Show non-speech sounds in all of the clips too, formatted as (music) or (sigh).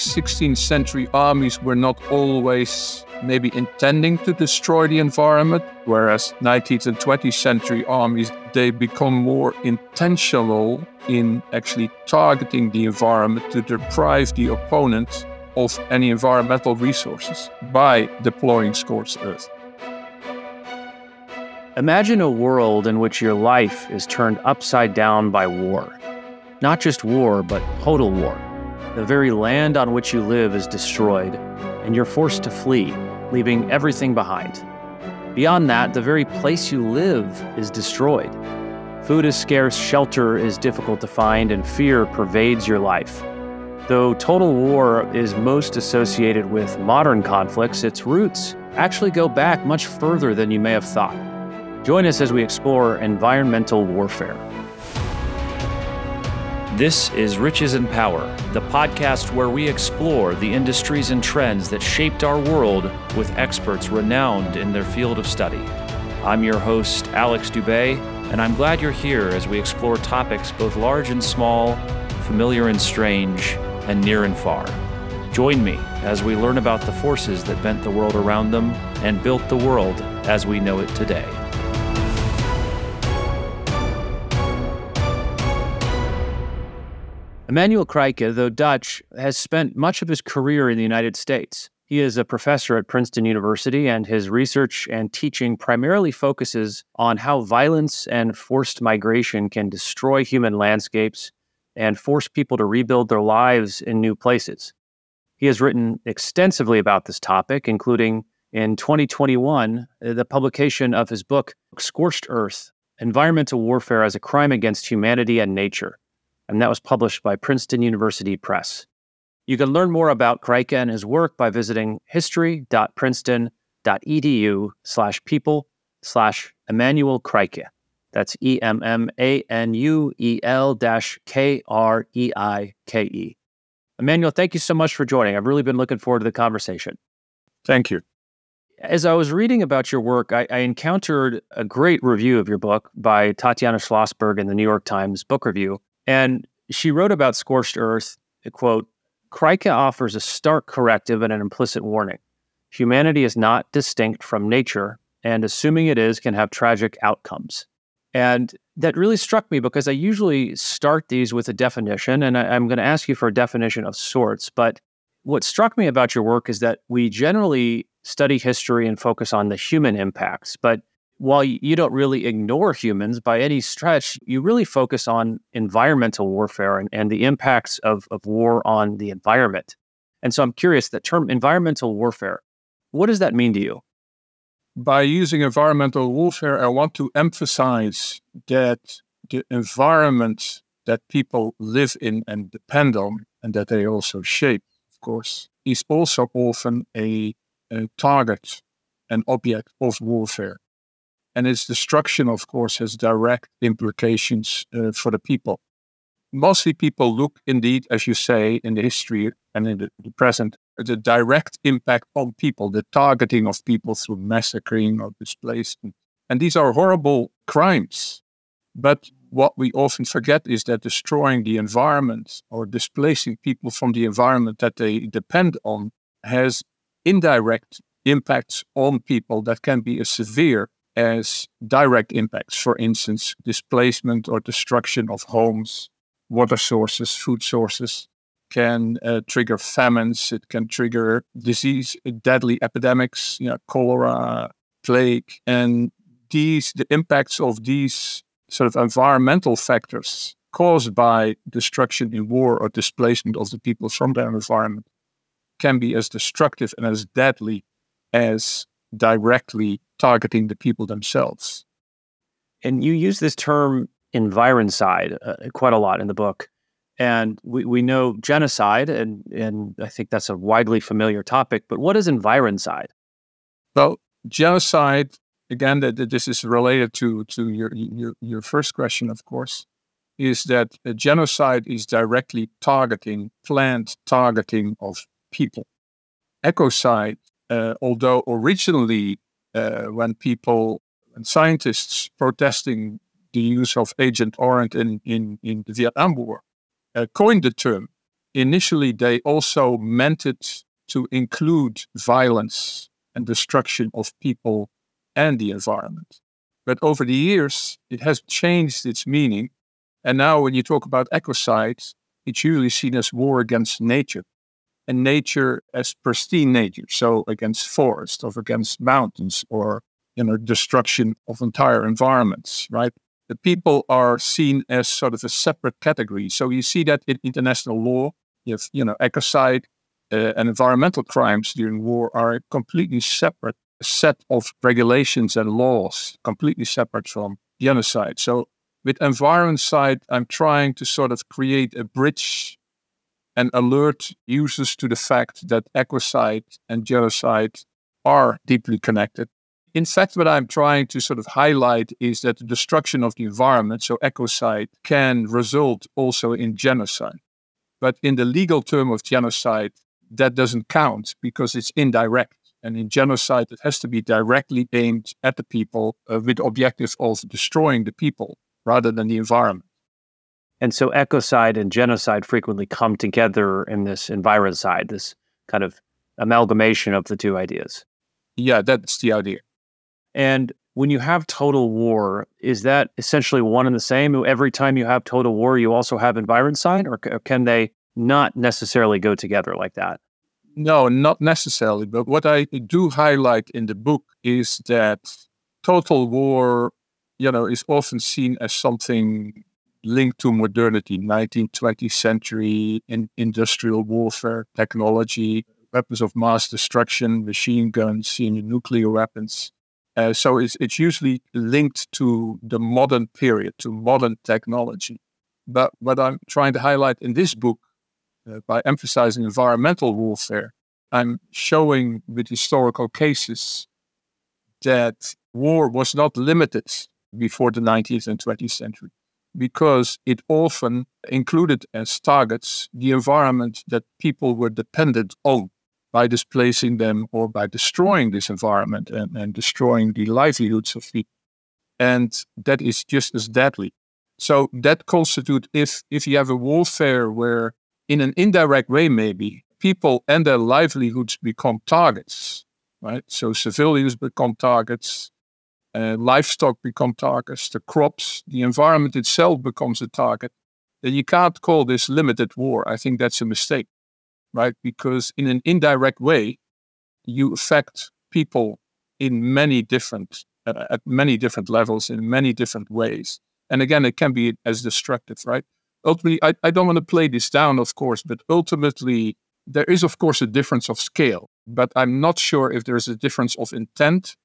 16th century armies were not always maybe intending to destroy the environment, whereas 19th and 20th century armies they become more intentional in actually targeting the environment to deprive the opponent of any environmental resources by deploying scorched earth. Imagine a world in which your life is turned upside down by war. Not just war, but total war. The very land on which you live is destroyed, and you're forced to flee, leaving everything behind. Beyond that, the very place you live is destroyed. Food is scarce, shelter is difficult to find, and fear pervades your life. Though total war is most associated with modern conflicts, its roots actually go back much further than you may have thought. Join us as we explore environmental warfare. This is Riches and Power, the podcast where we explore the industries and trends that shaped our world with experts renowned in their field of study. I'm your host, Alex Dubay, and I'm glad you're here as we explore topics both large and small, familiar and strange, and near and far. Join me as we learn about the forces that bent the world around them and built the world as we know it today. Emmanuel Kreike, though Dutch, has spent much of his career in the United States. He is a professor at Princeton University, and his research and teaching primarily focuses on how violence and forced migration can destroy human landscapes and force people to rebuild their lives in new places. He has written extensively about this topic, including in 2021, the publication of his book, Scorched Earth Environmental Warfare as a Crime Against Humanity and Nature and that was published by Princeton University Press. You can learn more about Kreike and his work by visiting history.princeton.edu slash people slash Emmanuel Kreike. That's E M M A N U E L dash K R E I K E. Emmanuel, thank you so much for joining. I've really been looking forward to the conversation. Thank you. As I was reading about your work, I, I encountered a great review of your book by Tatiana Schlossberg in the New York Times Book Review. And she wrote about Scorched Earth, quote, Kreike offers a stark corrective and an implicit warning. Humanity is not distinct from nature, and assuming it is can have tragic outcomes. And that really struck me because I usually start these with a definition, and I, am going to ask you for a definition of sorts. But what struck me about your work is that we generally study history and focus on the human impacts, but while you don't really ignore humans by any stretch, you really focus on environmental warfare and, and the impacts of, of war on the environment. And so I'm curious that term environmental warfare, what does that mean to you? By using environmental warfare, I want to emphasize that the environment that people live in and depend on, and that they also shape, of course, is also often a, a target, an object of warfare and its destruction, of course, has direct implications uh, for the people. Mostly people look, indeed, as you say, in the history and in the, the present, the direct impact on people, the targeting of people through massacring or displacement. And these are horrible crimes. But what we often forget is that destroying the environment or displacing people from the environment that they depend on has indirect impacts on people that can be as severe as direct impacts, for instance, displacement or destruction of homes, water sources, food sources, can uh, trigger famines, it can trigger disease, deadly epidemics, you know, cholera, plague. And these, the impacts of these sort of environmental factors caused by destruction in war or displacement of the people from their environment can be as destructive and as deadly as directly targeting the people themselves. And you use this term environcide uh, quite a lot in the book. And we, we know genocide, and, and I think that's a widely familiar topic, but what is environcide? Well, genocide, again, that, this is related to, to your, your, your first question, of course, is that genocide is directly targeting, planned targeting of people. Ecocide uh, although originally, uh, when people and scientists protesting the use of Agent Orange in, in, in the Vietnam War uh, coined the term, initially they also meant it to include violence and destruction of people and the environment. But over the years, it has changed its meaning. And now, when you talk about ecocide, it's usually seen as war against nature and nature as pristine nature. So, against forests or against mountains or you know, destruction of entire environments, right? The people are seen as sort of a separate category. So you see that in international law, you have, you know, ecocide uh, and environmental crimes during war are a completely separate set of regulations and laws, completely separate from genocide. So with environcide, I'm trying to sort of create a bridge and alert users to the fact that ecocide and genocide are deeply connected in fact, what I'm trying to sort of highlight is that the destruction of the environment, so ecocide, can result also in genocide. But in the legal term of genocide, that doesn't count because it's indirect. And in genocide, it has to be directly aimed at the people uh, with objectives objective of destroying the people rather than the environment. And so ecocide and genocide frequently come together in this environment this kind of amalgamation of the two ideas. Yeah, that's the idea. And when you have total war, is that essentially one and the same? Every time you have total war, you also have environcide or, or can they not necessarily go together like that? No, not necessarily. But what I do highlight in the book is that total war, you know, is often seen as something linked to modernity, 19th, 20th century in industrial warfare technology, weapons of mass destruction, machine guns, nuclear weapons. Uh, so it's, it's usually linked to the modern period, to modern technology. But what I'm trying to highlight in this book, uh, by emphasizing environmental warfare, I'm showing with historical cases that war was not limited before the 19th and 20th century because it often included as targets the environment that people were dependent on by displacing them or by destroying this environment and, and destroying the livelihoods of people. And that is just as deadly. So that constitutes if if you have a warfare where in an indirect way maybe people and their livelihoods become targets, right? So civilians become targets, uh, livestock become targets, the crops, the environment itself becomes a target. Then you can't call this limited war. I think that's a mistake right? Because in an indirect way, you affect people in many different uh, at many different levels in many different ways. And again, it can be as destructive, right? Ultimately, I, I don't want to play this down, of course, but ultimately, there is, of course, a difference of scale. But I'm not sure if there's a difference of intent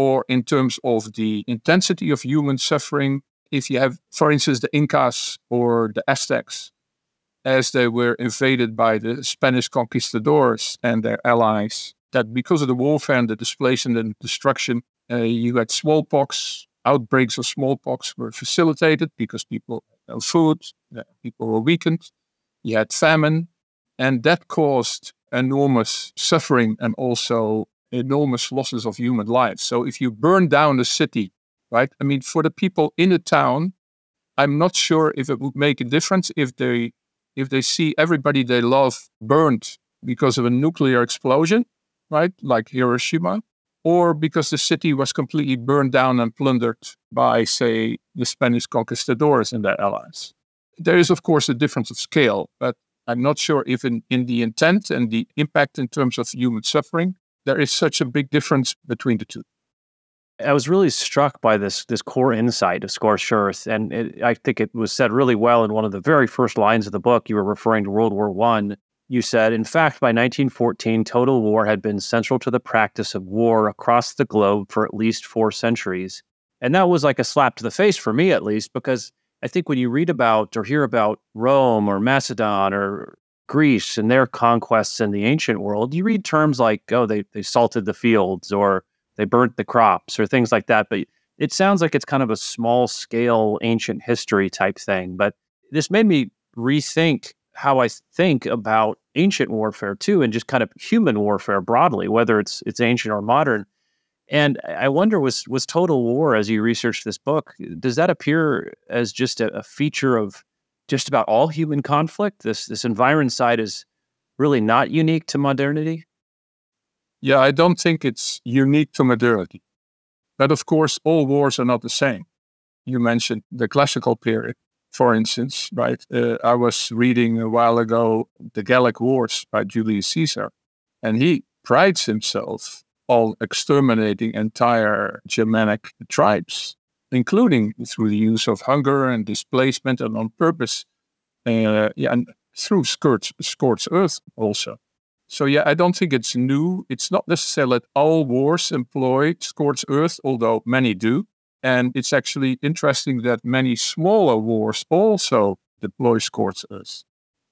or in terms of the intensity of human suffering. If you have, for instance, the Incas or the Aztecs, as they were invaded by the Spanish conquistadors and their allies, that because of the warfare and the displacement and destruction, uh, you had smallpox. Outbreaks of smallpox were facilitated because people had no food, people were weakened. You had famine, and that caused enormous suffering and also enormous losses of human lives. So if you burn down a city, right? I mean, for the people in the town, I'm not sure if it would make a difference if they if they see everybody they love burned because of a nuclear explosion, right, like Hiroshima, or because the city was completely burned down and plundered by, say, the Spanish conquistadors and their allies. There is, of course, a difference of scale, but I'm not sure if in, in the intent and the impact in terms of human suffering, there is such a big difference between the two. I was really struck by this this core insight of Scorched Earth, and it, I think it was said really well in one of the very first lines of the book. You were referring to World War One. You said, in fact, by 1914, total war had been central to the practice of war across the globe for at least four centuries, and that was like a slap to the face for me, at least, because I think when you read about or hear about Rome or Macedon or Greece and their conquests in the ancient world, you read terms like, oh, they, they salted the fields or they burnt the crops or things like that. But it sounds like it's kind of a small scale ancient history type thing. But this made me rethink how I think about ancient warfare too, and just kind of human warfare broadly, whether it's it's ancient or modern. And I wonder, was was total war as you researched this book? Does that appear as just a, a feature of just about all human conflict? This this environcide is really not unique to modernity? Yeah, I don't think it's unique to modernity. But of course, all wars are not the same. You mentioned the classical period, for instance, right? Uh, I was reading a while ago The Gallic Wars by Julius Caesar, and he prides himself on exterminating entire Germanic tribes, including through the use of hunger and displacement and on purpose. Uh, yeah, and through scorched earth also. So yeah, I don't think it's new. It's not necessarily that all wars employ scorched earth, although many do. And it's actually interesting that many smaller wars also deploy scorched earth,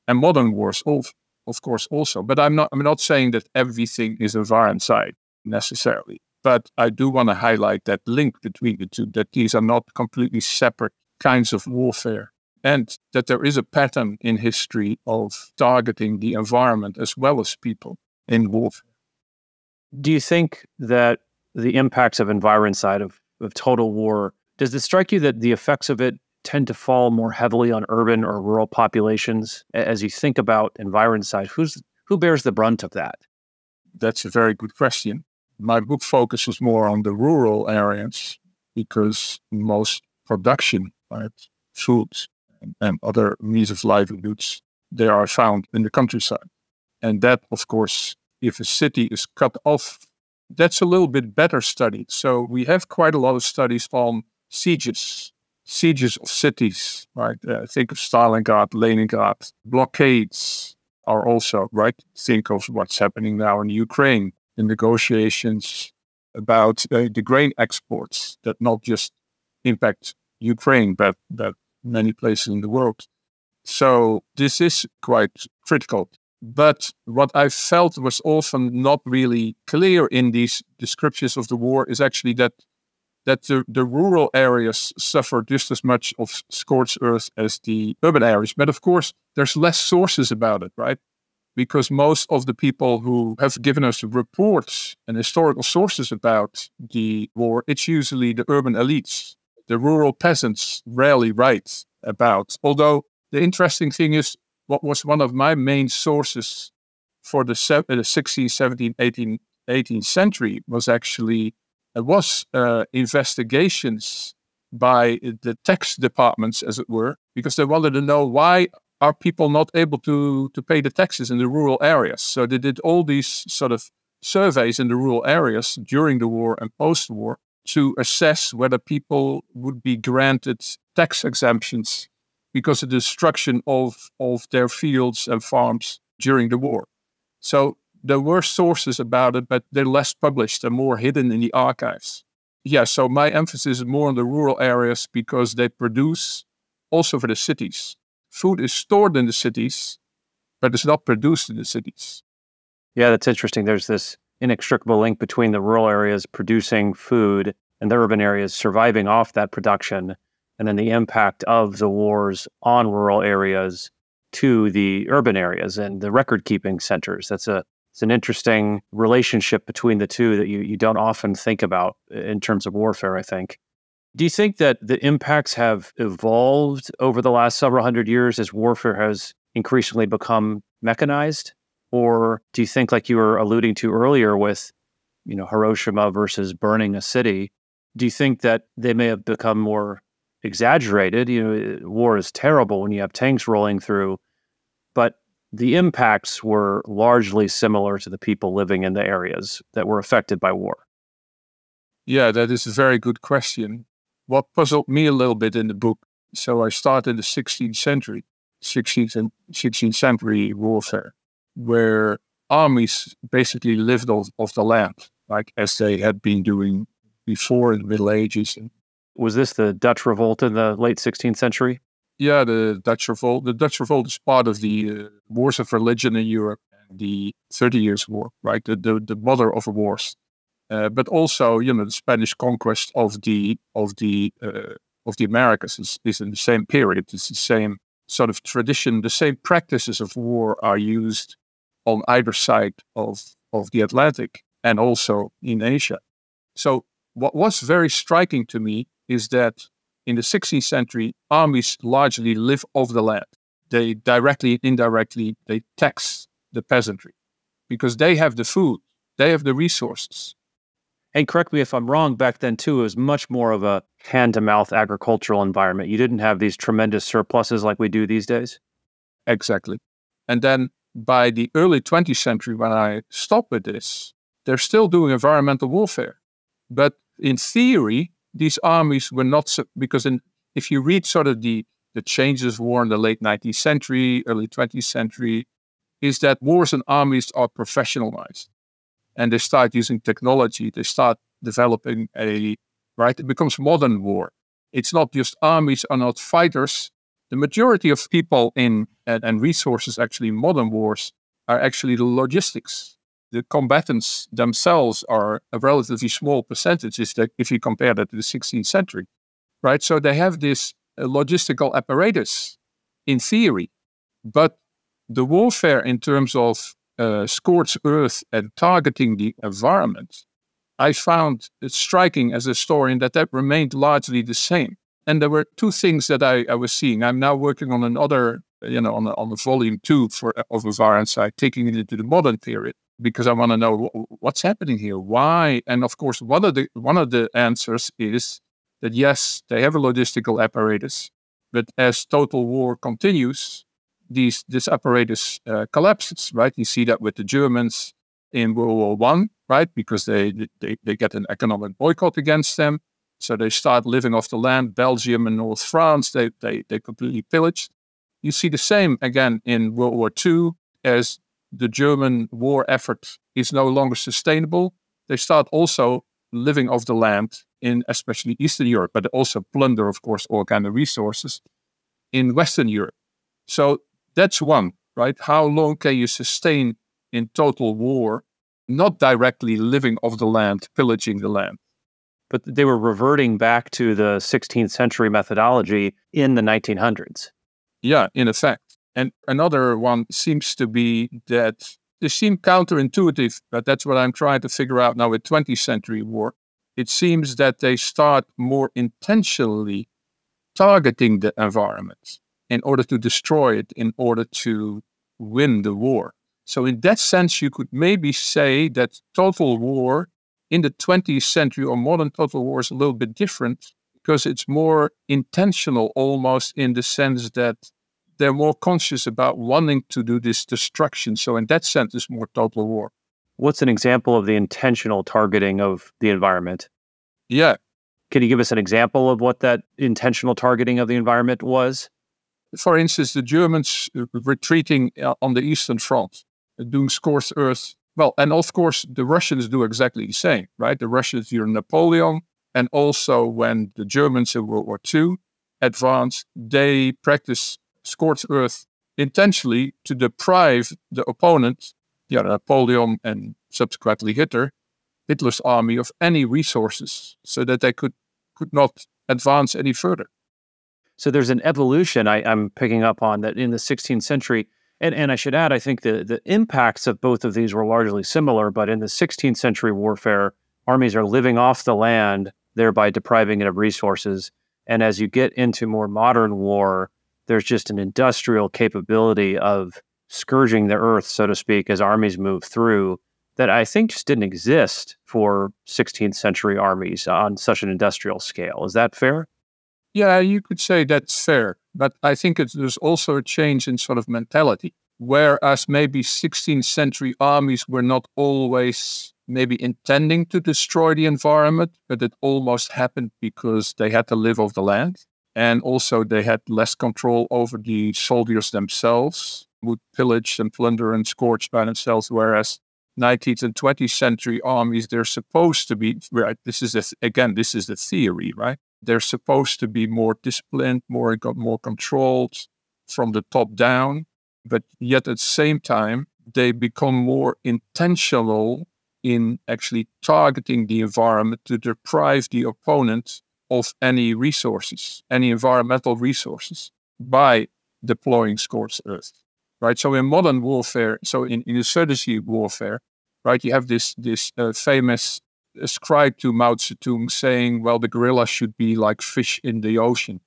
and modern wars, of course, also. But I'm not. I'm not saying that everything is a environcide necessarily. But I do want to highlight that link between the two. That these are not completely separate kinds of warfare and that there is a pattern in history of targeting the environment as well as people in warfare. Do you think that the impacts of environcide of, of total war, does it strike you that the effects of it tend to fall more heavily on urban or rural populations? As you think about environment who's who bears the brunt of that? That's a very good question. My book focuses more on the rural areas because most production, right, foods and other means of livelihoods, they are found in the countryside. And that, of course, if a city is cut off, that's a little bit better studied. So we have quite a lot of studies on sieges, sieges of cities, right? Uh, think of Stalingrad, Leningrad, blockades are also, right? Think of what's happening now in Ukraine, the negotiations about uh, the grain exports that not just impact Ukraine, but that many places in the world. So this is quite critical. But what I felt was often not really clear in these descriptions of the war is actually that that the, the rural areas suffer just as much of scorched earth as the urban areas. But of course, there's less sources about it, right? Because most of the people who have given us reports and historical sources about the war, it's usually the urban elites the rural peasants rarely write about. Although the interesting thing is, what was one of my main sources for the, se- the 16th, 17th, 18th, 18th century was actually it was uh, investigations by the tax departments, as it were, because they wanted to know why are people not able to to pay the taxes in the rural areas. So they did all these sort of surveys in the rural areas during the war and post-war to assess whether people would be granted tax exemptions because of the destruction of, of their fields and farms during the war. So there were sources about it, but they're less published and more hidden in the archives. Yeah, so my emphasis is more on the rural areas because they produce also for the cities. Food is stored in the cities, but it's not produced in the cities. Yeah, that's interesting. There's this inextricable link between the rural areas producing food and the urban areas surviving off that production, and then the impact of the wars on rural areas to the urban areas and the record keeping centers. That's a it's an interesting relationship between the two that you, you don't often think about in terms of warfare, I think. Do you think that the impacts have evolved over the last several hundred years as warfare has increasingly become mechanized? Or do you think, like you were alluding to earlier with, you know, Hiroshima versus burning a city, do you think that they may have become more exaggerated? You know, eh, war is terrible when you have tanks rolling through, but the impacts were largely similar to the people living in the areas that were affected by war. Yeah, that is a very good question. What puzzled me a little bit in the book, so I started in the 16th century, 16th and 16th century warfare, where armies basically lived off, off the land, like as they had been doing before in the Middle Ages. Was this the Dutch revolt in the late 16th century? Yeah, the Dutch revolt. The Dutch revolt is part of the uh, wars of religion in Europe, and the Thirty Years' War, right? The the, the mother of wars, uh, but also you know the Spanish conquest of the of the uh, of the Americas is, is in the same period. It's the same sort of tradition. The same practices of war are used on either side of of the Atlantic and also in Asia. So what was very striking to me is that in the 16th century, armies largely live off the land. They directly, indirectly, they tax the peasantry because they have the food, they have the resources. And correct me if I'm wrong, back then too, it was much more of a hand to mouth agricultural environment. You didn't have these tremendous surpluses like we do these days. Exactly. And then by the early 20th century, when I stopped with this, they're still doing environmental warfare. But in theory, these armies were not so, because in, if you read sort of the the changes of war in the late 19th century, early 20th century, is that wars and armies are professionalized, and they start using technology. They start developing a right. It becomes modern war. It's not just armies are not fighters. The majority of people in and, and resources actually in modern wars are actually the logistics the combatants themselves are a relatively small percentage if you compare that to the 16th century, right? So they have this uh, logistical apparatus in theory, but the warfare in terms of uh, scorched earth and targeting the environment, I found it striking as a historian that that remained largely the same. And there were two things that I, I was seeing. I'm now working on another, you know, on the, on volume two for of Environcide, taking it into the modern period because I want to know what's happening here, why, and of course, one of the one of the answers is that yes, they have a logistical apparatus, but as total war continues, these this apparatus uh, collapses. Right, you see that with the Germans in World War One, right, because they, they they get an economic boycott against them, so they start living off the land. Belgium and North France, they they they completely pillage. You see the same again in World War Two as the German war effort is no longer sustainable, they start also living off the land in especially Eastern Europe, but also plunder, of course, all kind of resources in Western Europe. So that's one, right? How long can you sustain in total war, not directly living off the land, pillaging the land? But they were reverting back to the 16th century methodology in the 1900s. Yeah, in effect. And another one seems to be that they seem counterintuitive, but that's what I'm trying to figure out now with 20th century war. It seems that they start more intentionally targeting the environment in order to destroy it, in order to win the war. So, in that sense, you could maybe say that total war in the 20th century or modern total war is a little bit different because it's more intentional almost in the sense that they're more conscious about wanting to do this destruction. So, in that sense, it's more total war. What's an example of the intentional targeting of the environment? Yeah. Can you give us an example of what that intentional targeting of the environment was? For instance, the Germans uh, retreating uh, on the Eastern Front, uh, doing scorched earth. Well, and of course, the Russians do exactly the same, right? The Russians during Napoleon, and also when the Germans in World War II advanced, they practice scorched earth intentionally to deprive the opponent, yeah, Napoleon and subsequently Hitler, Hitler's army of any resources so that they could, could not advance any further. So there's an evolution I, am picking up on that in the 16th century. And, and I should add, I think the, the impacts of both of these were largely similar, but in the 16th century warfare, armies are living off the land, thereby depriving it of resources. And as you get into more modern war, there's just an industrial capability of scourging the earth, so to speak, as armies move through that I think just didn't exist for 16th century armies on such an industrial scale. Is that fair? Yeah, you could say that's fair. But I think there's also a change in sort of mentality. Whereas maybe 16th century armies were not always maybe intending to destroy the environment, but it almost happened because they had to live off the land. And also, they had less control over the soldiers themselves, would pillage and plunder and scourge by themselves. Whereas 19th and 20th century armies, they're supposed to be, right? This is, a, again, this is the theory, right? They're supposed to be more disciplined, more, more controlled from the top down. But yet at the same time, they become more intentional in actually targeting the environment to deprive the opponent of any resources, any environmental resources, by deploying scorched earth. Right. So in modern warfare, so in, in insurgency warfare, right, you have this this uh, famous ascribed to Mao Zedong saying, well, the guerrillas should be like fish in the ocean.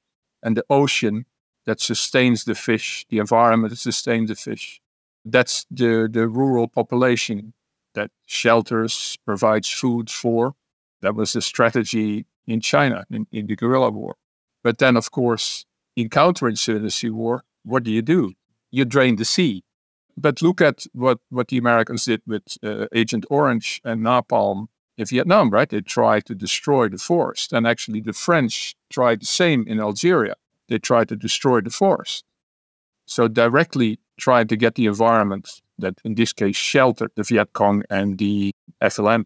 And the ocean that sustains the fish, the environment that sustains the fish. That's the, the rural population that shelters, provides food for. That was the strategy in China in, in the guerrilla war. But then, of course, in counterinsurgency war, what do you do? You drain the sea. But look at what, what the Americans did with uh, Agent Orange and napalm Vietnam, right? They tried to destroy the forest. And actually, the French tried the same in Algeria. They tried to destroy the forest. So, directly trying to get the environment that, in this case, sheltered the Viet Cong and the FLN.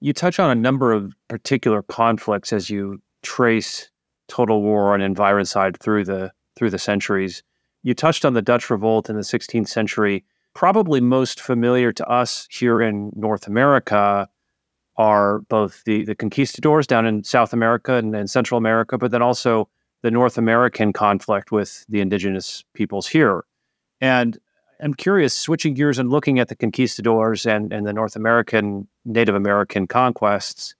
You touch on a number of particular conflicts as you trace total war on environcide through the through the centuries. You touched on the Dutch revolt in the 16th century. Probably most familiar to us here in North America are both the, the conquistadors down in South America and, and Central America, but then also the North American conflict with the indigenous peoples here. And I'm curious, switching gears and looking at the conquistadors and, and the North American, Native American conquests,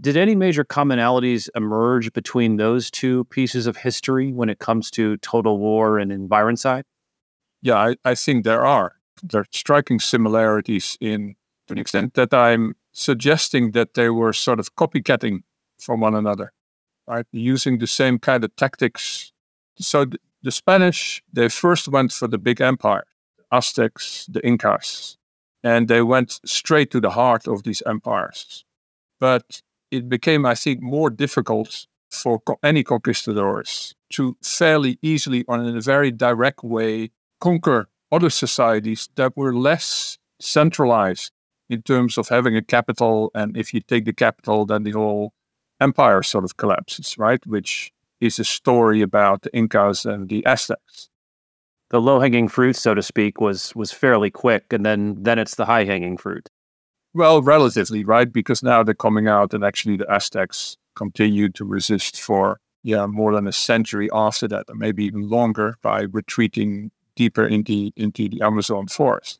did any major commonalities emerge between those two pieces of history when it comes to total war and environcide? Yeah, I, I think there are. There are striking similarities in to an extent that I'm suggesting that they were sort of copycatting from one another, right? Using the same kind of tactics. So the, the Spanish, they first went for the big empire, the Aztecs, the Incas, and they went straight to the heart of these empires. But it became, I think, more difficult for co- any conquistadors to fairly easily, or in a very direct way, conquer other societies that were less centralized in terms of having a capital. And if you take the capital, then the whole empire sort of collapses, right? Which is a story about the Incas and the Aztecs. The low hanging fruit, so to speak, was was fairly quick, and then then it's the high hanging fruit. Well, relatively, right? Because now they're coming out, and actually the Aztecs continued to resist for yeah more than a century after that, or maybe even longer, by retreating deeper into into the Amazon forest.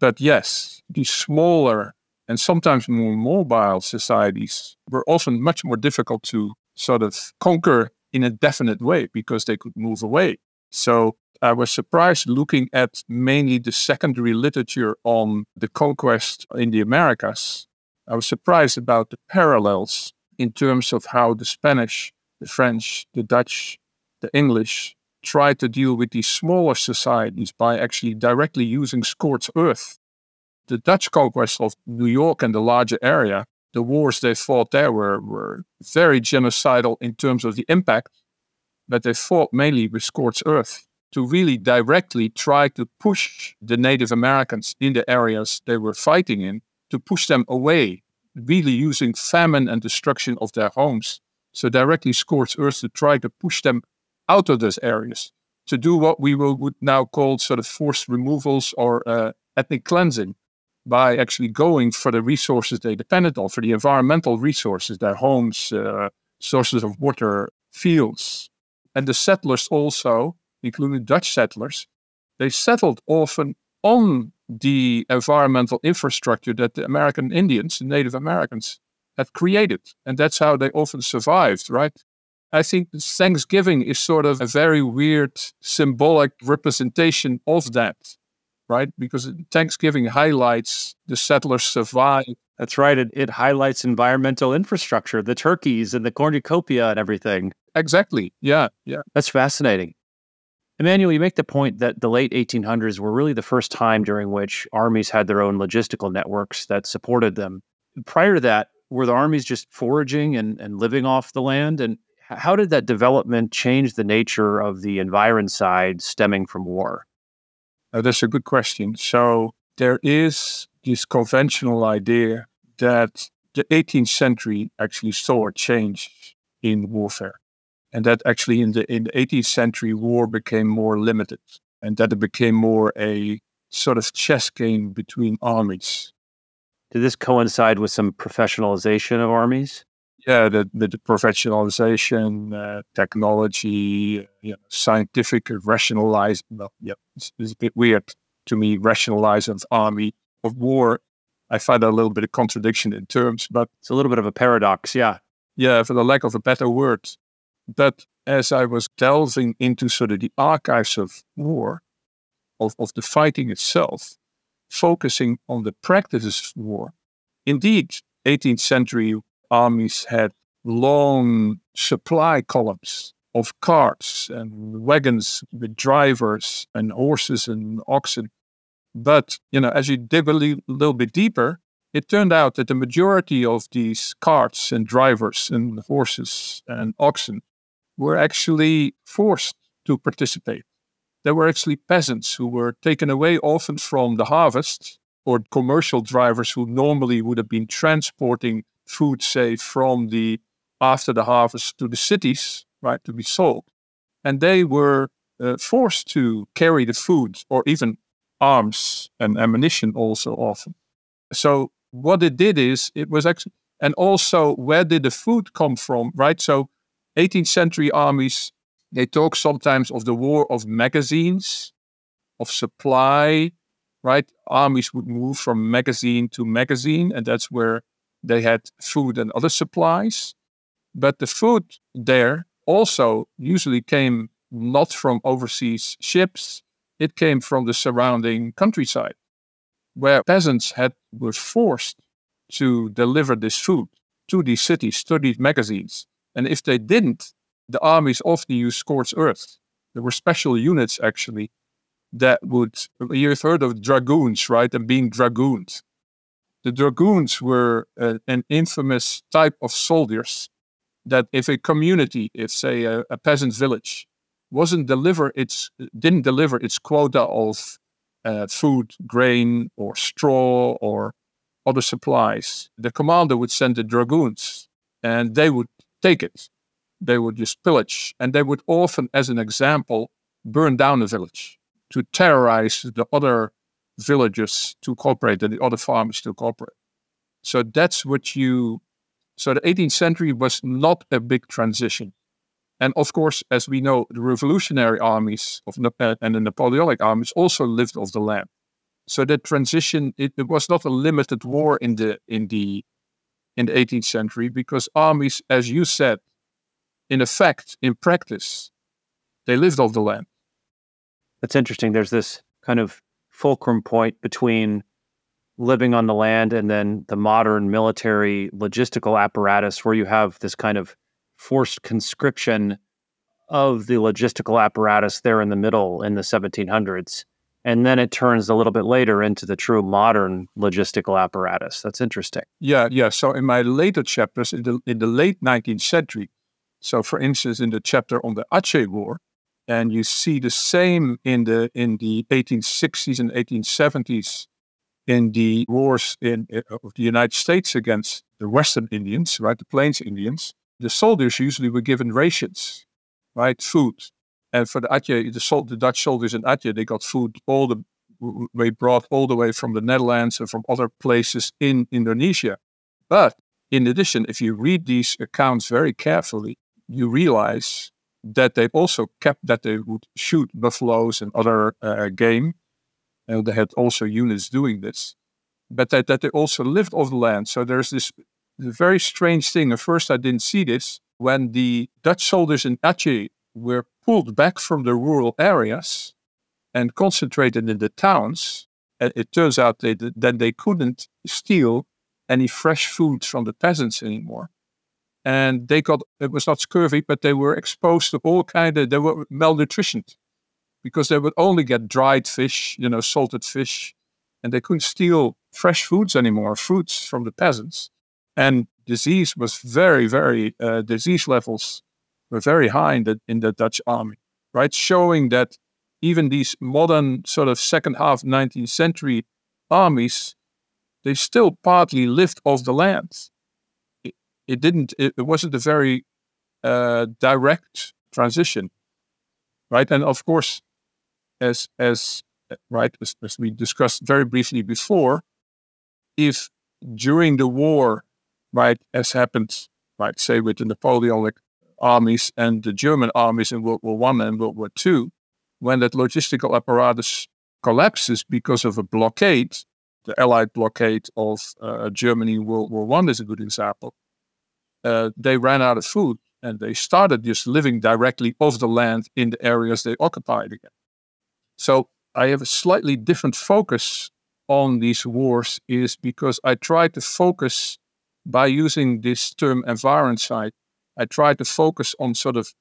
But yes, these smaller and sometimes more mobile societies were often much more difficult to sort of conquer in a definite way because they could move away. So I was surprised looking at mainly the secondary literature on the conquest in the Americas. I was surprised about the parallels in terms of how the Spanish, the French, the Dutch, the English tried to deal with these smaller societies by actually directly using scorched earth. The Dutch conquest of New York and the larger area, the wars they fought there were, were very genocidal in terms of the impact, but they fought mainly with scorched earth to really directly try to push the Native Americans in the areas they were fighting in, to push them away, really using famine and destruction of their homes. So directly scorched earth to try to push them out of those areas, to do what we will, would now call sort of forced removals or uh, ethnic cleansing by actually going for the resources they depended on, for the environmental resources, their homes, uh, sources of water, fields. And the settlers also including Dutch settlers, they settled often on the environmental infrastructure that the American Indians, the Native Americans, had created. And that's how they often survived, right? I think Thanksgiving is sort of a very weird symbolic representation of that, right? Because Thanksgiving highlights the settlers survive. That's right. It, it highlights environmental infrastructure, the turkeys and the cornucopia and everything. Exactly. Yeah. Yeah. That's fascinating. Emmanuel, you make the point that the late 1800s were really the first time during which armies had their own logistical networks that supported them. Prior to that, were the armies just foraging and, and living off the land? And how did that development change the nature of the environcide stemming from war? Uh, that's a good question. So there is this conventional idea that the 18th century actually saw a change in warfare and that actually in the in the 18th century war became more limited and that it became more a sort of chess game between armies did this coincide with some professionalization of armies yeah the, the, the professionalization uh, technology you know, scientific rationalized well yeah it's, it's, a bit weird to me rationalize an army of war I find that a little bit of contradiction in terms, but it's a little bit of a paradox. Yeah. Yeah, for the lack of a better word. But as I was delving into sort of the archives of war, of, of the fighting itself, focusing on the practices of war, indeed, 18th century armies had long supply columns of carts and wagons with drivers and horses and oxen. But, you know, as you dig a li- little bit deeper, it turned out that the majority of these carts and drivers and horses and oxen were actually forced to participate. There were actually peasants who were taken away often from the harvest, or commercial drivers who normally would have been transporting food, say, from the after the harvest to the cities, right, to be sold. And they were uh, forced to carry the food or even arms and ammunition also often. So what it did is it was actually, and also where did the food come from, right? So 18th century armies, they talk sometimes of the war of magazines, of supply, right? Armies would move from magazine to magazine, and that's where they had food and other supplies. But the food there also usually came not from overseas ships, it came from the surrounding countryside, where peasants had were forced to deliver this food to these cities, to these magazines. And if they didn't, the armies often used scorched earth. There were special units actually that would, you've heard of dragoons, right? And being dragooned. The dragoons were uh, an infamous type of soldiers that if a community, if say a, a peasant village, wasn't deliver its didn't deliver its quota of uh, food, grain, or straw, or other supplies, the commander would send the dragoons, and they would take it. They would just pillage, and they would often, as an example, burn down the village to terrorize the other villagers to cooperate and the other farmers to cooperate. So that's what you. So the 18th century was not a big transition. And of course, as we know, the revolutionary armies of, uh, and the Napoleonic armies also lived off the land. So that transition, it, it, was not a limited war in the in the in the 18th century because armies, as you said, in effect, in practice, they lived off the land. That's interesting. There's this kind of fulcrum point between living on the land and then the modern military logistical apparatus where you have this kind of forced conscription of the logistical apparatus there in the middle in the 1700s. And then it turns a little bit later into the true modern logistical apparatus. That's interesting. Yeah, yeah. So in my later chapters in the in the late 19th century, so for instance in the chapter on the Aceh War, and you see the same in the in the 1860s and 1870s in the wars in eh, of the United States against the Western Indians, right, the Plains Indians the soldiers usually were given rations, right, food. And for the Aceh, the, the Dutch soldiers in Aceh, they got food all the way brought all the way from the Netherlands and from other places in Indonesia. But in addition, if you read these accounts very carefully, you realize that they also kept that they would shoot buffaloes and other uh, game. And they had also units doing this, but that, that they also lived off the land. So there's this very strange thing, at first I didn't see this, when the Dutch soldiers in Aceh were pulled back from the rural areas and concentrated in the towns, and it turns out they, that they couldn't steal any fresh food from the peasants anymore. And they got, it was not scurvy, but they were exposed to all kind of, they were malnutritioned because they would only get dried fish, you know, salted fish, and they couldn't steal fresh foods anymore, fruits from the peasants and disease was very, very uh, disease levels were very high in the in the Dutch army, right? Showing that even these modern sort of second half 19th century armies, they still partly lived off the land. It, didn't. It, it, wasn't a very uh, direct transition, right? And of course, as as right as, as we discussed very briefly before, if during the war right, as happened, right, say with the Napoleonic armies and the German armies in World War One and World War Two, when that logistical apparatus collapses because of a blockade, the Allied blockade of uh, Germany World War One is a good example. Uh, they ran out of food and they started just living directly off the land in the areas they occupied again. So I have a slightly different focus on these wars is because I try to focus by using this term environcide I try to focus on sort of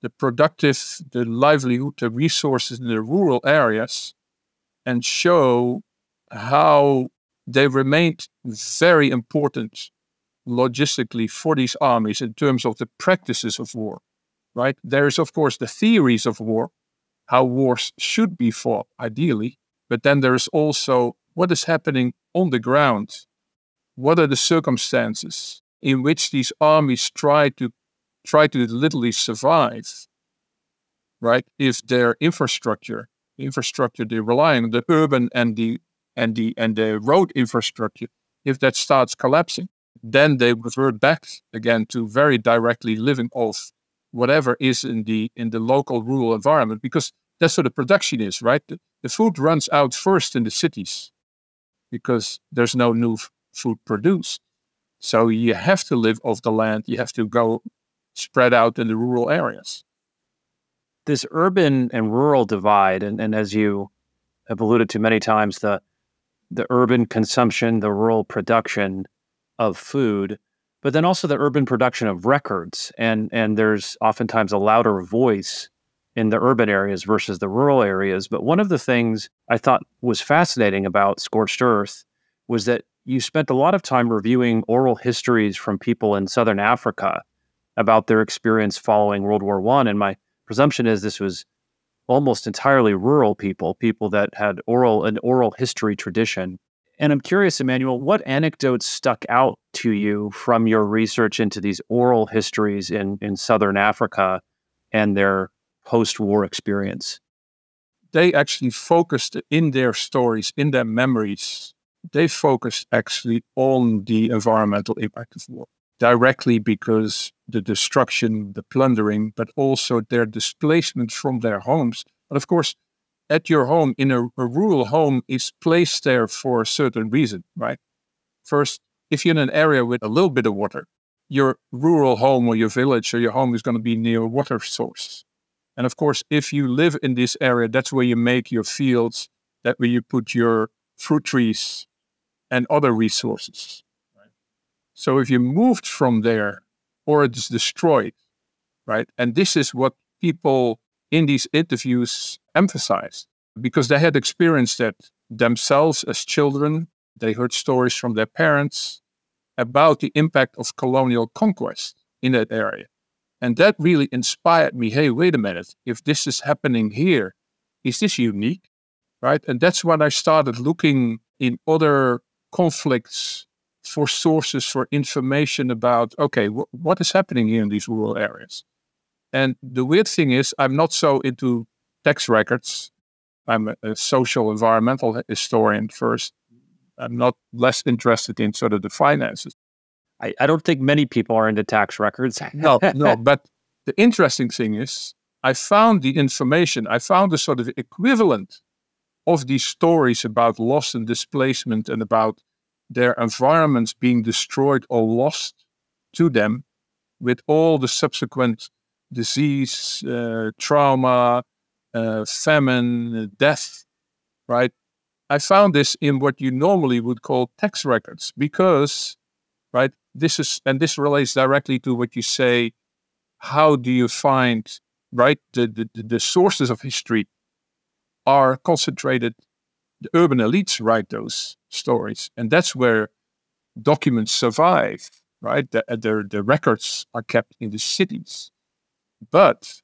the productive, the livelihood, the resources in the rural areas and show how they remained very important logistically for these armies in terms of the practices of war, right? There is, of course, the theories of war, how wars should be fought, ideally, but then there is also what is happening on the ground. What are the circumstances in which these armies try to try to literally survive, right? If their infrastructure, infrastructure they rely on the urban and the and the and the road infrastructure, if that starts collapsing, then they revert back again to very directly living off whatever is in the in the local rural environment because that's what the production is, right? The, the food runs out first in the cities because there's no new f- food produced. So you have to live off the land. You have to go spread out in the rural areas. This urban and rural divide, and, and as you have alluded to many times, the the urban consumption, the rural production of food, but then also the urban production of records. And and there's oftentimes a louder voice in the urban areas versus the rural areas. But one of the things I thought was fascinating about Scorched Earth was that you spent a lot of time reviewing oral histories from people in southern Africa about their experience following World War One. And my presumption is this was almost entirely rural people, people that had oral an oral history tradition. And I'm curious, Emmanuel, what anecdotes stuck out to you from your research into these oral histories in, in Southern Africa and their post war experience? They actually focused in their stories, in their memories, they focused actually on the environmental impact of war directly because the destruction, the plundering, but also their displacement from their homes. But of course, at your home, in a, a rural home, is placed there for a certain reason, right? First, if you're in an area with a little bit of water, your rural home or your village or your home is going to be near a water source. And of course, if you live in this area, that's where you make your fields, that where you put your fruit trees and other resources. So if you moved from there or it's destroyed, right? And this is what people in these interviews emphasize because they had experienced that themselves as children. They heard stories from their parents about the impact of colonial conquest in that area. And that really inspired me hey, wait a minute, if this is happening here, is this unique? Right? And that's when I started looking in other conflicts for sources for information about okay wh- what is happening here in these rural areas and the weird thing is i'm not so into tax records. I'm a, a social environmental historian first. I'm not less interested in sort of the finances. I, I don't think many people are into tax records. (laughs) No no (laughs) but the interesting thing is i found the information i found the sort of equivalent of these stories about loss and displacement and about their environments being destroyed or lost to them with all the subsequent disease, uh, trauma, uh, famine, death, right? I found this in what you normally would call tax records because, right, this is, and this relates directly to what you say. How do you find, right, the, the, the sources of history are concentrated the urban elites write those stories. And that's where documents survive, right? The, uh, the, the records are kept in the cities. But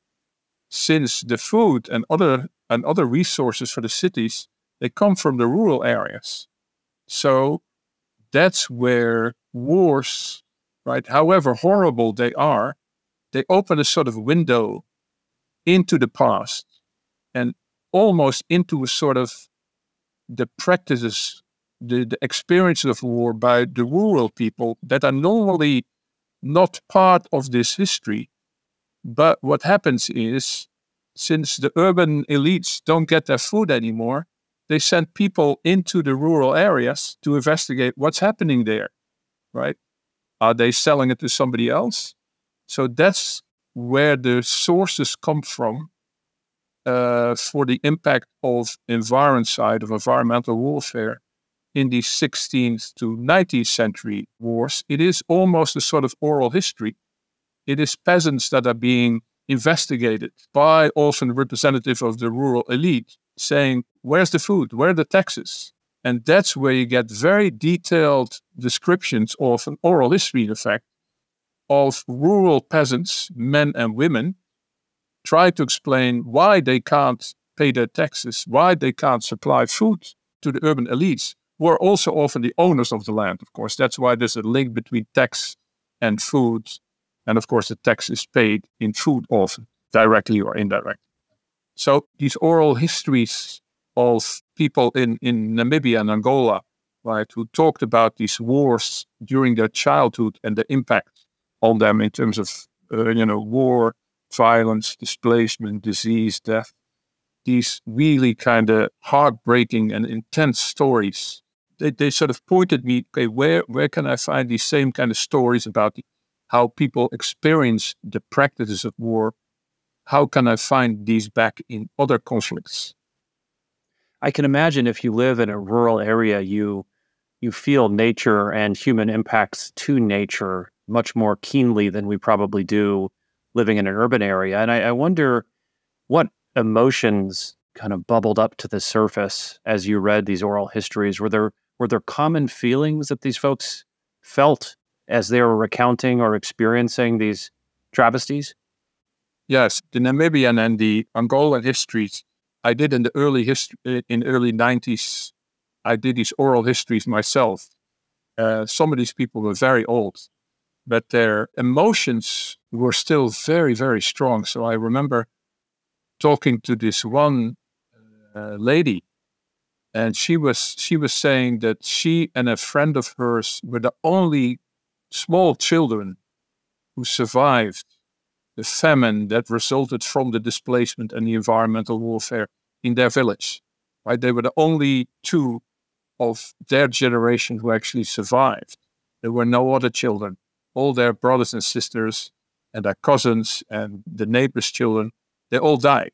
since the food and other and other resources for the cities, they come from the rural areas. So that's where wars, right, however horrible they are, they open a sort of window into the past and almost into a sort of the practices, the, the experiences of war by the rural people that are normally not part of this history. But what happens is, since the urban elites don't get their food anymore, they send people into the rural areas to investigate what's happening there, right? Are they selling it to somebody else? So that's where the sources come from uh, for the impact of environcide of environmental warfare in the 16th to 19th century wars. It is almost a sort of oral history. It is peasants that are being investigated by often representative of the rural elite saying, where's the food? Where are the taxes? And that's where you get very detailed descriptions of an oral history, in effect, of rural peasants, men and women, try to explain why they can't pay their taxes, why they can't supply food to the urban elites, who are also often the owners of the land, of course. That's why there's a link between tax and food. And of course, the tax is paid in food often, directly or indirectly. So these oral histories of people in, in Namibia and Angola, right, who talked about these wars during their childhood and the impact on them in terms of, uh, you know, war, violence, displacement, disease, death. These really kind of heartbreaking and intense stories. They, they sort of pointed me, okay, where, where can I find these same kind of stories about the, how people experience the practices of war? How can I find these back in other conflicts? I can imagine if you live in a rural area, you you feel nature and human impacts to nature much more keenly than we probably do living in an urban area. And I, I wonder what emotions kind of bubbled up to the surface as you read these oral histories. Were there were there common feelings that these folks felt as they were recounting or experiencing these travesties? Yes, the Namibian and the Angolan histories I did in the early history in early nineties. I did these oral histories myself. Uh, some of these people were very old, but their emotions were still very, very strong. So I remember talking to this one uh, lady, and she was she was saying that she and a friend of hers were the only small children who survived the famine that resulted from the displacement and the environmental warfare in their village. Right, they were the only two of their generation who actually survived. There were no other children all their brothers and sisters and their cousins and the neighbors' children, they all died.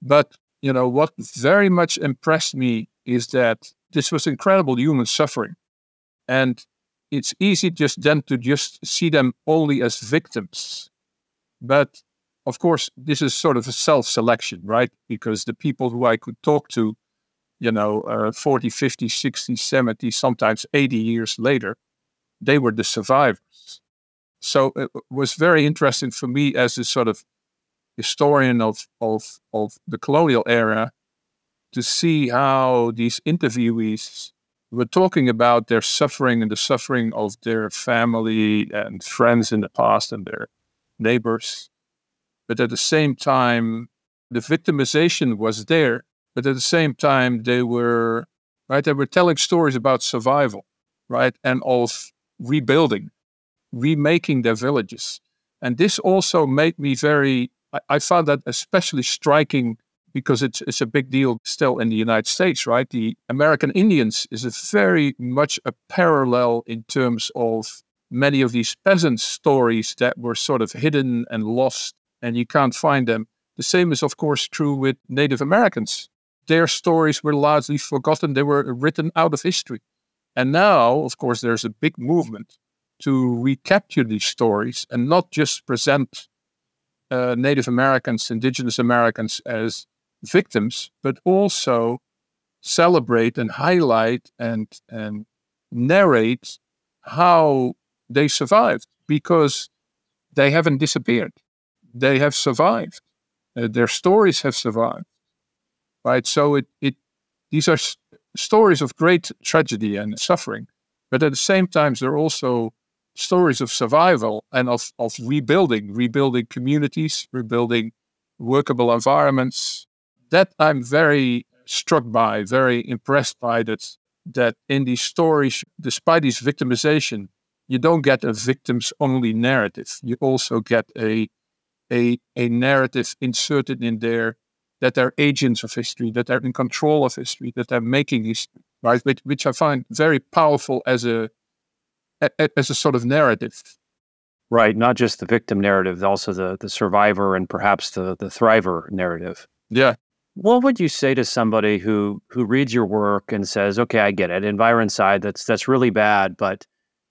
But, you know, what very much impressed me is that this was incredible human suffering. And it's easy just then to just see them only as victims. But of course, this is sort of a self selection, right? Because the people who I could talk to, you know, uh, 40, 50, 60, 70, sometimes 80 years later, they were the survivors. So it was very interesting for me as a sort of historian of, of, of the colonial era to see how these interviewees were talking about their suffering and the suffering of their family and friends in the past and their neighbors. But at the same time, the victimization was there. But at the same time, they were right. They were telling stories about survival, right, and of rebuilding remaking their villages. And this also made me very, I, I found that especially striking because it's, it's a big deal still in the United States, right? The American Indians is a very much a parallel in terms of many of these peasant stories that were sort of hidden and lost, and you can't find them. The same is, of course, true with Native Americans. Their stories were largely forgotten, they were written out of history. And now, of course, there's a big movement to recapture these stories and not just present uh, Native Americans, Indigenous Americans as victims, but also celebrate and highlight and and narrate how they survived because they haven't disappeared. They have survived. Uh, their stories have survived. Right. So it it these are s- stories of great tragedy and suffering, but at the same time, they're also stories of survival and of, of rebuilding, rebuilding communities, rebuilding workable environments. That I'm very struck by, very impressed by that that in these stories, despite this victimization, you don't get a victims only narrative. You also get a a, a narrative inserted in there that they're agents of history, that they're in control of history, that they're making history, right? Which, which I find very powerful as a as a sort of narrative. Right, not just the victim narrative, also the the survivor and perhaps the the thriver narrative. Yeah. What would you say to somebody who who reads your work and says, "Okay, I get it. Environcide, that's that's really bad, but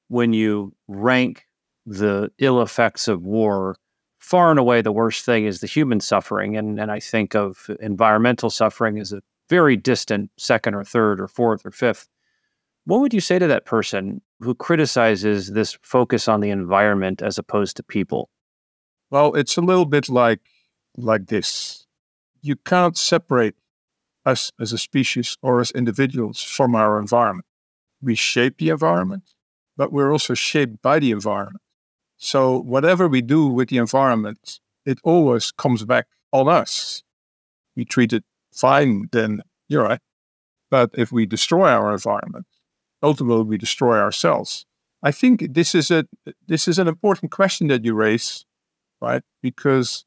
when you rank the ill effects of war, far and away the worst thing is the human suffering. And, and I think of environmental suffering as a very distant second or third or fourth or fifth. What would you say to that person who criticizes this focus on the environment as opposed to people? Well, it's a little bit like like this. You can't separate us as a species or as individuals from our environment. We shape the environment, but we're also shaped by the environment. So whatever we do with the environment, it always comes back on us. We treat it fine, then you're right. But if we destroy our environment, ultimately we destroy ourselves. I think this is a this is an important question that you raise, right? Because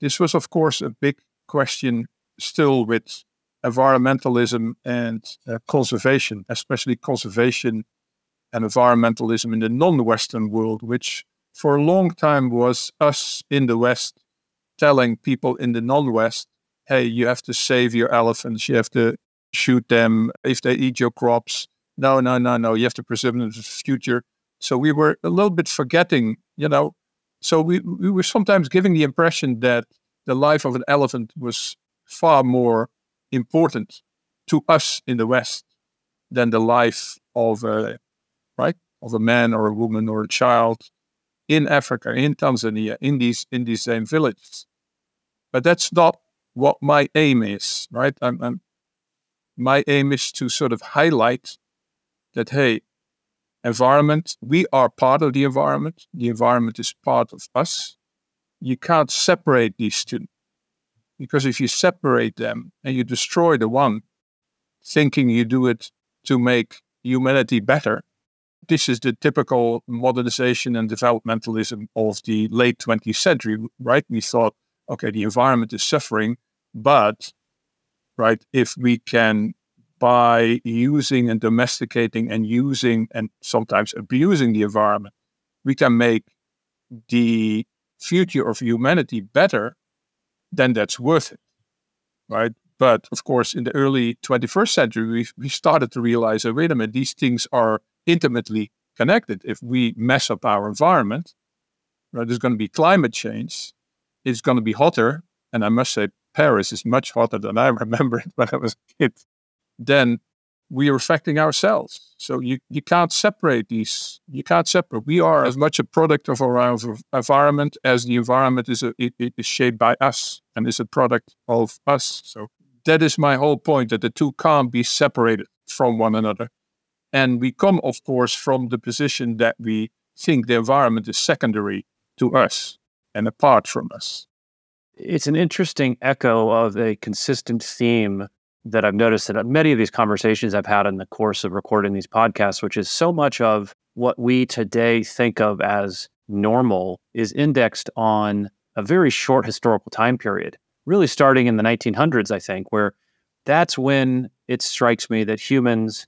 this was, of course, a big question still with environmentalism and uh, conservation, especially conservation and environmentalism in the non-Western world, which for a long time was us in the West telling people in the non-West, hey, you have to save your elephants, you have to shoot them if they eat your crops. No, no, no, no, you have to preserve them for the future. So we were a little bit forgetting, you know. So we, we were sometimes giving the impression that the life of an elephant was far more important to us in the West than the life of a right? Of a man or a woman or a child in Africa, in Tanzania, in these in these same villages. But that's not what my aim is, right? I'm, I'm, my aim is to sort of highlight that hey, environment, we are part of the environment. The environment is part of us. You can't separate these two. Because if you separate them and you destroy the one, thinking you do it to make humanity better, this is the typical modernization and developmentalism of the late 20th century, right? We thought, okay, the environment is suffering, but, right, if we can, by using and domesticating and using and sometimes abusing the environment, we can make the future of humanity better, then that's worth it, right? But of course, in the early 21st century, we, we started to realize, oh, wait a minute, these things are intimately connected. If we mess up our environment, right, there's going to be climate change. It's going to be hotter. And I must say, Paris is much hotter than I (laughs) remember it when I was a kid. Then we are affecting ourselves. So you, you can't separate these. You can't separate. We are as much a product of our environment as the environment is, a, it, it is shaped by us and is a product of us. So that is my whole point that the two can't be separated from one another. And we come, of course, from the position that we think the environment is secondary to us and apart from us. It's an interesting echo of a consistent theme that I've noticed that many of these conversations I've had in the course of recording these podcasts, which is so much of what we today think of as normal is indexed on a very short historical time period, really starting in the 1900s, I think, where that's when it strikes me that humans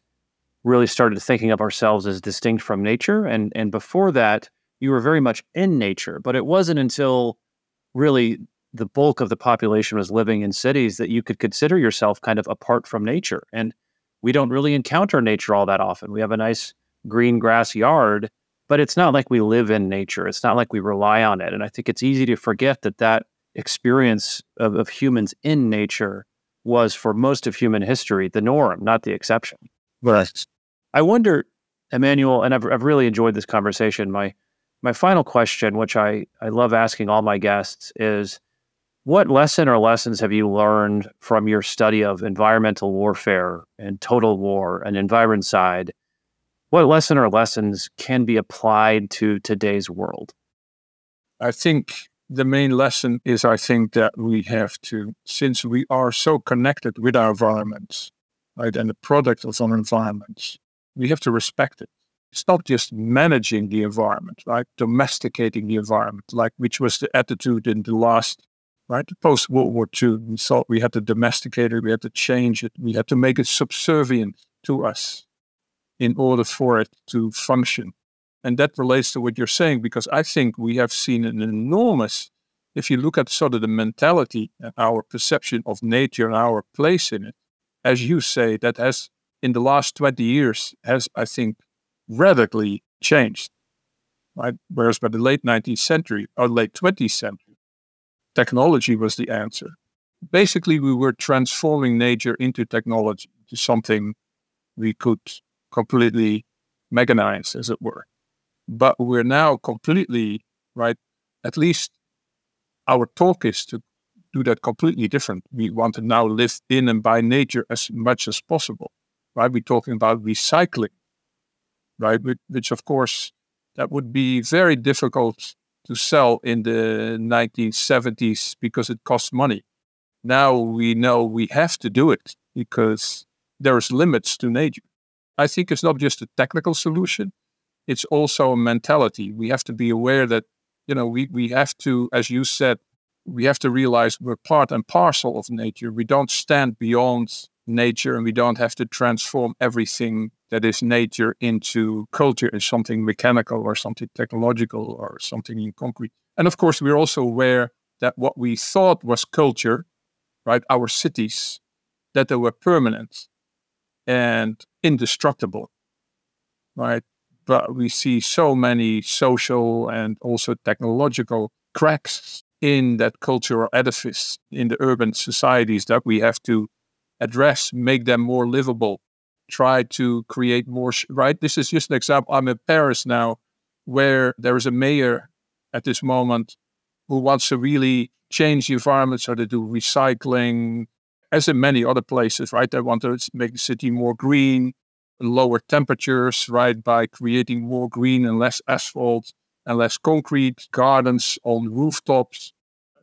really started thinking of ourselves as distinct from nature. And, and before that, you were very much in nature. But it wasn't until really the bulk of the population was living in cities that you could consider yourself kind of apart from nature. And we don't really encounter nature all that often. We have a nice green grass yard, but it's not like we live in nature. It's not like we rely on it. And I think it's easy to forget that that experience of, of humans in nature was for most of human history the norm, not the exception. Right. I wonder, Emmanuel, and I've, I've really enjoyed this conversation. My my final question, which I, I love asking all my guests, is what lesson or lessons have you learned from your study of environmental warfare and total war and environcide? What lesson or lessons can be applied to today's world? I think the main lesson is I think that we have to, since we are so connected with our environments, right, and the product of our environments, we have to respect it. It's not just managing the environment, right? Domesticating the environment, like which was the attitude in the last right? Post World War II, we thought we had to domesticate it, we had to change it, we had to make it subservient to us in order for it to function. And that relates to what you're saying, because I think we have seen an enormous, if you look at sort of the mentality and our perception of nature and our place in it, as you say, that has in the last 20 years has, I think, radically changed. Right? Whereas by the late 19th century or late 20th century, technology was the answer. Basically, we were transforming nature into technology, to something we could completely mechanize, as it were. But we're now completely, right? At least our talk is to do that completely different. We want to now live in and by nature as much as possible, right? We're talking about recycling, right? Which, of course, that would be very difficult to sell in the 1970s because it costs money. Now we know we have to do it because there's limits to nature. I think it's not just a technical solution, it's also a mentality. We have to be aware that, you know, we, we have to, as you said, we have to realize we're part and parcel of nature. We don't stand beyond nature and we don't have to transform everything that is nature into culture as something mechanical or something technological or something in concrete. And of course, we're also aware that what we thought was culture, right, our cities, that they were permanent and indestructible, right? but we see so many social and also technological cracks in that cultural edifice in the urban societies that we have to address, make them more livable, try to create more, right? This is just an example. I'm in Paris now, where there is a mayor at this moment who wants to really change the environment so they do recycling, as in many other places, right? They want to make the city more green, lower temperatures, right, by creating more green and less asphalt and less concrete, gardens on rooftops,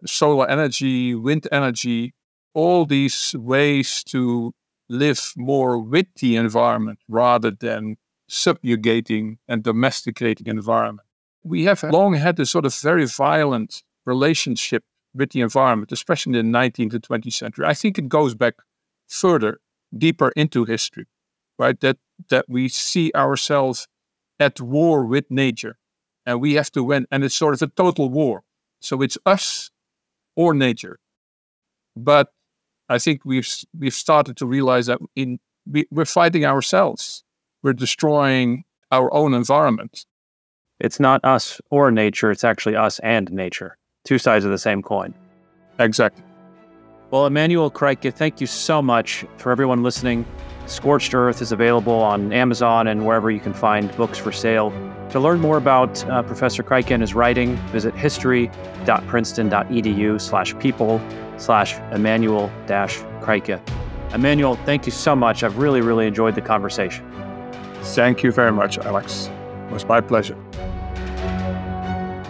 solar energy, wind energy, all these ways to live more with the environment rather than subjugating and domesticating environment. We have long had this sort of very violent relationship with the environment, especially in the 19th to 20th century. I think it goes back further, deeper into history right? That that we see ourselves at war with nature, and we have to win, and it's sort of a total war. So it's us or nature. But I think we've we've started to realize that in we, we're fighting ourselves. We're destroying our own environment. It's not us or nature, it's actually us and nature. Two sides of the same coin. Exactly. Well, Emmanuel Kreike, thank you so much for everyone listening. Scorched Earth is available on Amazon and wherever you can find books for sale. To learn more about uh, Professor Kreike and his writing, visit history.princeton.edu slash people slash Emmanuel dash Kreike. Emmanuel, thank you so much. I've really, really enjoyed the conversation. Thank you very much, Alex. It was my pleasure.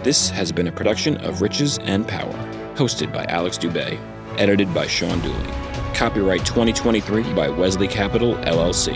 This has been a production of Riches and Power, hosted by Alex Dubay, edited by Sean Dooley. Copyright 2023 by Wesley Capital, LLC.